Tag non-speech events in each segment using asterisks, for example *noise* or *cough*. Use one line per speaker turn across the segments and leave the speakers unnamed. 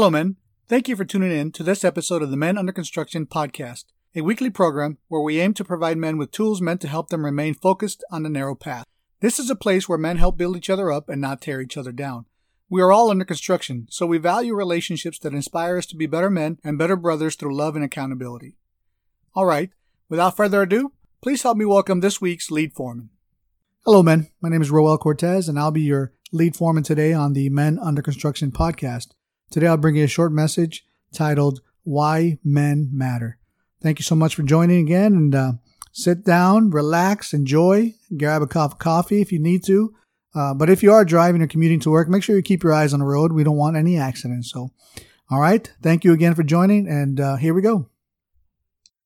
Hello, men. Thank you for tuning in to this episode of the Men Under Construction podcast, a weekly program where we aim to provide men with tools meant to help them remain focused on the narrow path. This is a place where men help build each other up and not tear each other down. We are all under construction, so we value relationships that inspire us to be better men and better brothers through love and accountability. All right, without further ado, please help me welcome this week's lead foreman. Hello, men. My name is Roel Cortez, and I'll be your lead foreman today on the Men Under Construction podcast. Today I'll bring you a short message titled Why Men Matter. Thank you so much for joining again and uh, sit down, relax, enjoy, grab a cup of coffee if you need to. Uh, but if you are driving or commuting to work, make sure you keep your eyes on the road. We don't want any accidents. So, all right. Thank you again for joining. And uh, here we go.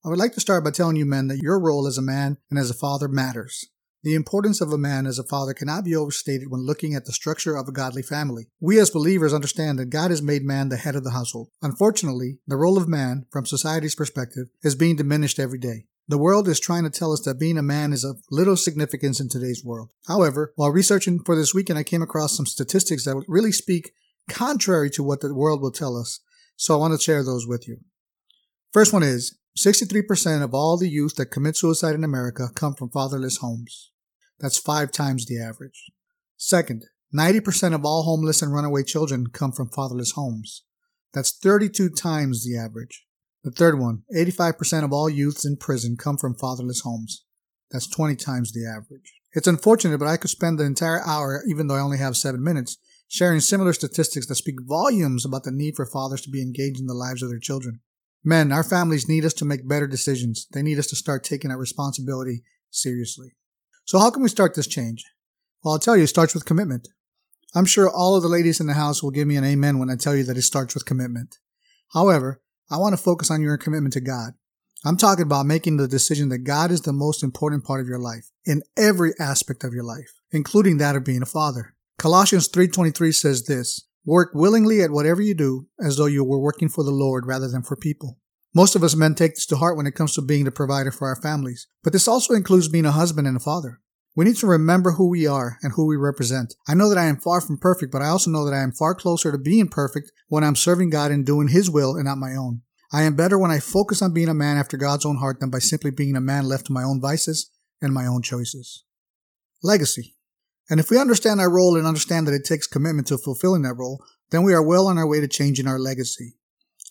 I would like to start by telling you, men, that your role as a man and as a father matters. The importance of a man as a father cannot be overstated when looking at the structure of a godly family. We as believers understand that God has made man the head of the household. Unfortunately, the role of man, from society's perspective, is being diminished every day. The world is trying to tell us that being a man is of little significance in today's world. However, while researching for this weekend, I came across some statistics that really speak contrary to what the world will tell us. So I want to share those with you. First one is 63% of all the youth that commit suicide in America come from fatherless homes. That's five times the average. Second, 90% of all homeless and runaway children come from fatherless homes. That's 32 times the average. The third one, 85% of all youths in prison come from fatherless homes. That's 20 times the average. It's unfortunate, but I could spend the entire hour, even though I only have seven minutes, sharing similar statistics that speak volumes about the need for fathers to be engaged in the lives of their children. Men, our families need us to make better decisions. They need us to start taking our responsibility seriously. So how can we start this change? Well, I'll tell you, it starts with commitment. I'm sure all of the ladies in the house will give me an amen when I tell you that it starts with commitment. However, I want to focus on your commitment to God. I'm talking about making the decision that God is the most important part of your life in every aspect of your life, including that of being a father. Colossians 3:23 says this: "Work willingly at whatever you do, as though you were working for the Lord rather than for people." Most of us men take this to heart when it comes to being the provider for our families, but this also includes being a husband and a father. We need to remember who we are and who we represent. I know that I am far from perfect, but I also know that I am far closer to being perfect when I'm serving God and doing His will and not my own. I am better when I focus on being a man after God's own heart than by simply being a man left to my own vices and my own choices. Legacy. And if we understand our role and understand that it takes commitment to fulfilling that role, then we are well on our way to changing our legacy.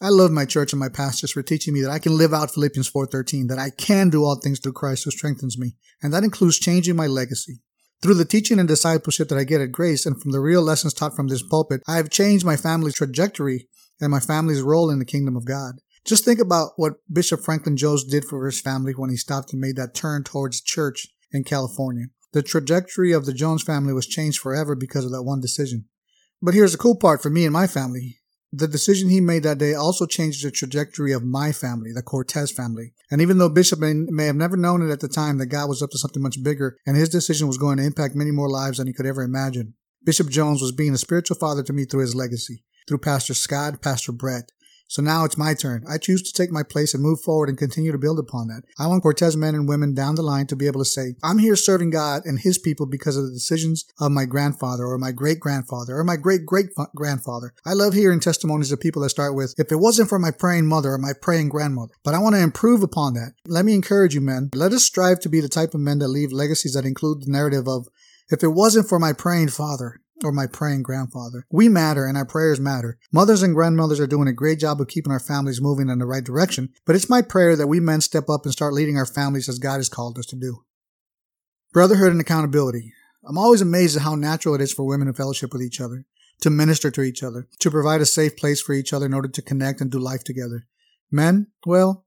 I love my church and my pastors for teaching me that I can live out Philippians 4:13, that I can do all things through Christ who strengthens me, and that includes changing my legacy. Through the teaching and discipleship that I get at Grace and from the real lessons taught from this pulpit, I have changed my family's trajectory and my family's role in the kingdom of God. Just think about what Bishop Franklin Jones did for his family when he stopped and made that turn towards church in California. The trajectory of the Jones family was changed forever because of that one decision. But here's the cool part for me and my family. The decision he made that day also changed the trajectory of my family, the Cortez family. And even though Bishop may, may, have never known it at the time that God was up to something much bigger and his decision was going to impact many more lives than he could ever imagine, Bishop Jones was being a spiritual father to me through his legacy, through Pastor Scott, Pastor Brett, so now it's my turn. I choose to take my place and move forward and continue to build upon that. I want Cortez men and women down the line to be able to say, I'm here serving God and his people because of the decisions of my grandfather or my great grandfather or my great great grandfather. I love hearing testimonies of people that start with, if it wasn't for my praying mother or my praying grandmother. But I want to improve upon that. Let me encourage you, men. Let us strive to be the type of men that leave legacies that include the narrative of, if it wasn't for my praying father, or my praying grandfather. We matter and our prayers matter. Mothers and grandmothers are doing a great job of keeping our families moving in the right direction, but it's my prayer that we men step up and start leading our families as God has called us to do. Brotherhood and accountability. I'm always amazed at how natural it is for women to fellowship with each other, to minister to each other, to provide a safe place for each other in order to connect and do life together. Men, well,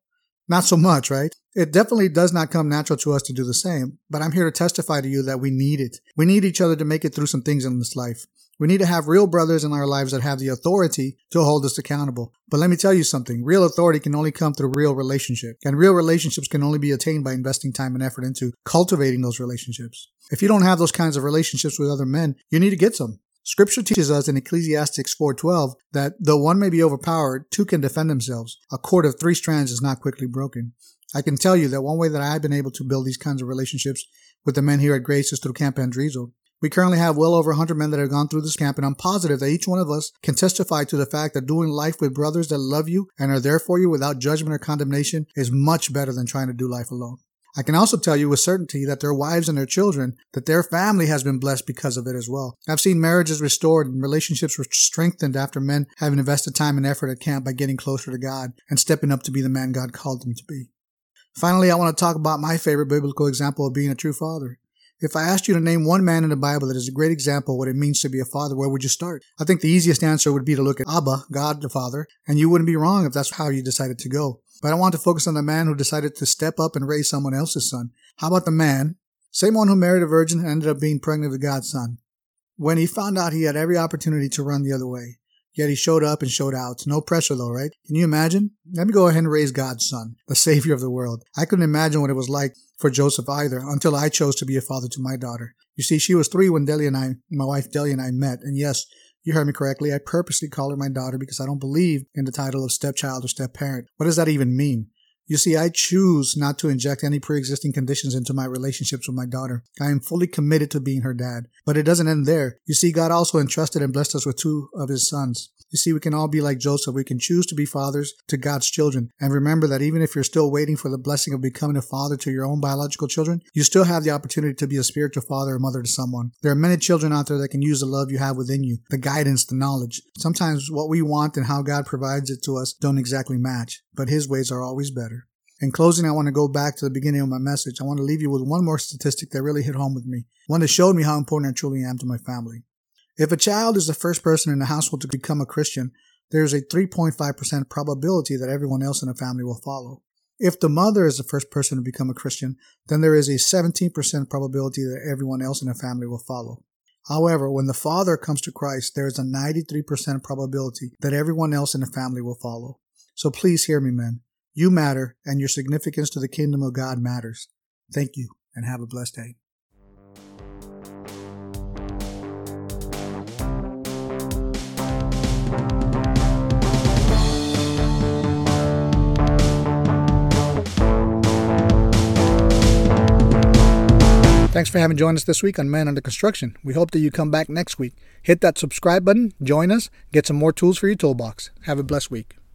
not so much, right? It definitely does not come natural to us to do the same, but I'm here to testify to you that we need it. We need each other to make it through some things in this life. We need to have real brothers in our lives that have the authority to hold us accountable. But let me tell you something. Real authority can only come through real relationship. And real relationships can only be attained by investing time and effort into cultivating those relationships. If you don't have those kinds of relationships with other men, you need to get some. Scripture teaches us in Ecclesiastes 4:12 that though one may be overpowered, two can defend themselves. A cord of three strands is not quickly broken. I can tell you that one way that I've been able to build these kinds of relationships with the men here at Grace is through Camp Andrizo. We currently have well over 100 men that have gone through this camp, and I'm positive that each one of us can testify to the fact that doing life with brothers that love you and are there for you without judgment or condemnation is much better than trying to do life alone. I can also tell you with certainty that their wives and their children, that their family has been blessed because of it as well. I've seen marriages restored and relationships strengthened after men having invested time and effort at camp by getting closer to God and stepping up to be the man God called them to be. Finally, I want to talk about my favorite biblical example of being a true father. If I asked you to name one man in the Bible that is a great example of what it means to be a father, where would you start? I think the easiest answer would be to look at Abba, God the Father, and you wouldn't be wrong if that's how you decided to go. But I want to focus on the man who decided to step up and raise someone else's son. How about the man, same one who married a virgin and ended up being pregnant with God's son? When he found out he had every opportunity to run the other way, yet he showed up and showed out. No pressure though, right? Can you imagine? Let me go ahead and raise God's son, the *laughs* savior of the world. I couldn't imagine what it was like for Joseph either until I chose to be a father to my daughter. You see, she was three when Delia and I, my wife Delia and I met. And yes, you heard me correctly. I purposely call her my daughter because I don't believe in the title of stepchild or stepparent. What does that even mean? You see, I choose not to inject any pre-existing conditions into my relationships with my daughter. I am fully committed to being her dad. But it doesn't end there. You see, God also entrusted and blessed us with two of his sons. You see, we can all be like Joseph. We can choose to be fathers to God's children. And remember that even if you're still waiting for the blessing of becoming a father to your own biological children, you still have the opportunity to be a spiritual father or mother to someone. There are many children out there that can use the love you have within you, the guidance, the knowledge. Sometimes what we want and how God provides it to us don't exactly match, but his ways are always better. In closing, I want to go back to the beginning of my message. I want to leave you with one more statistic that really hit home with me, one that showed me how important I truly am to my family. If a child is the first person in the household to become a Christian, there is a 3.5% probability that everyone else in the family will follow. If the mother is the first person to become a Christian, then there is a 17% probability that everyone else in the family will follow. However, when the father comes to Christ, there is a 93% probability that everyone else in the family will follow. So please hear me, men. You matter, and your significance to the kingdom of God matters. Thank you, and have a blessed day. Thanks for having joined us this week on Man Under Construction. We hope that you come back next week. Hit that subscribe button, join us, get some more tools for your toolbox. Have a blessed week.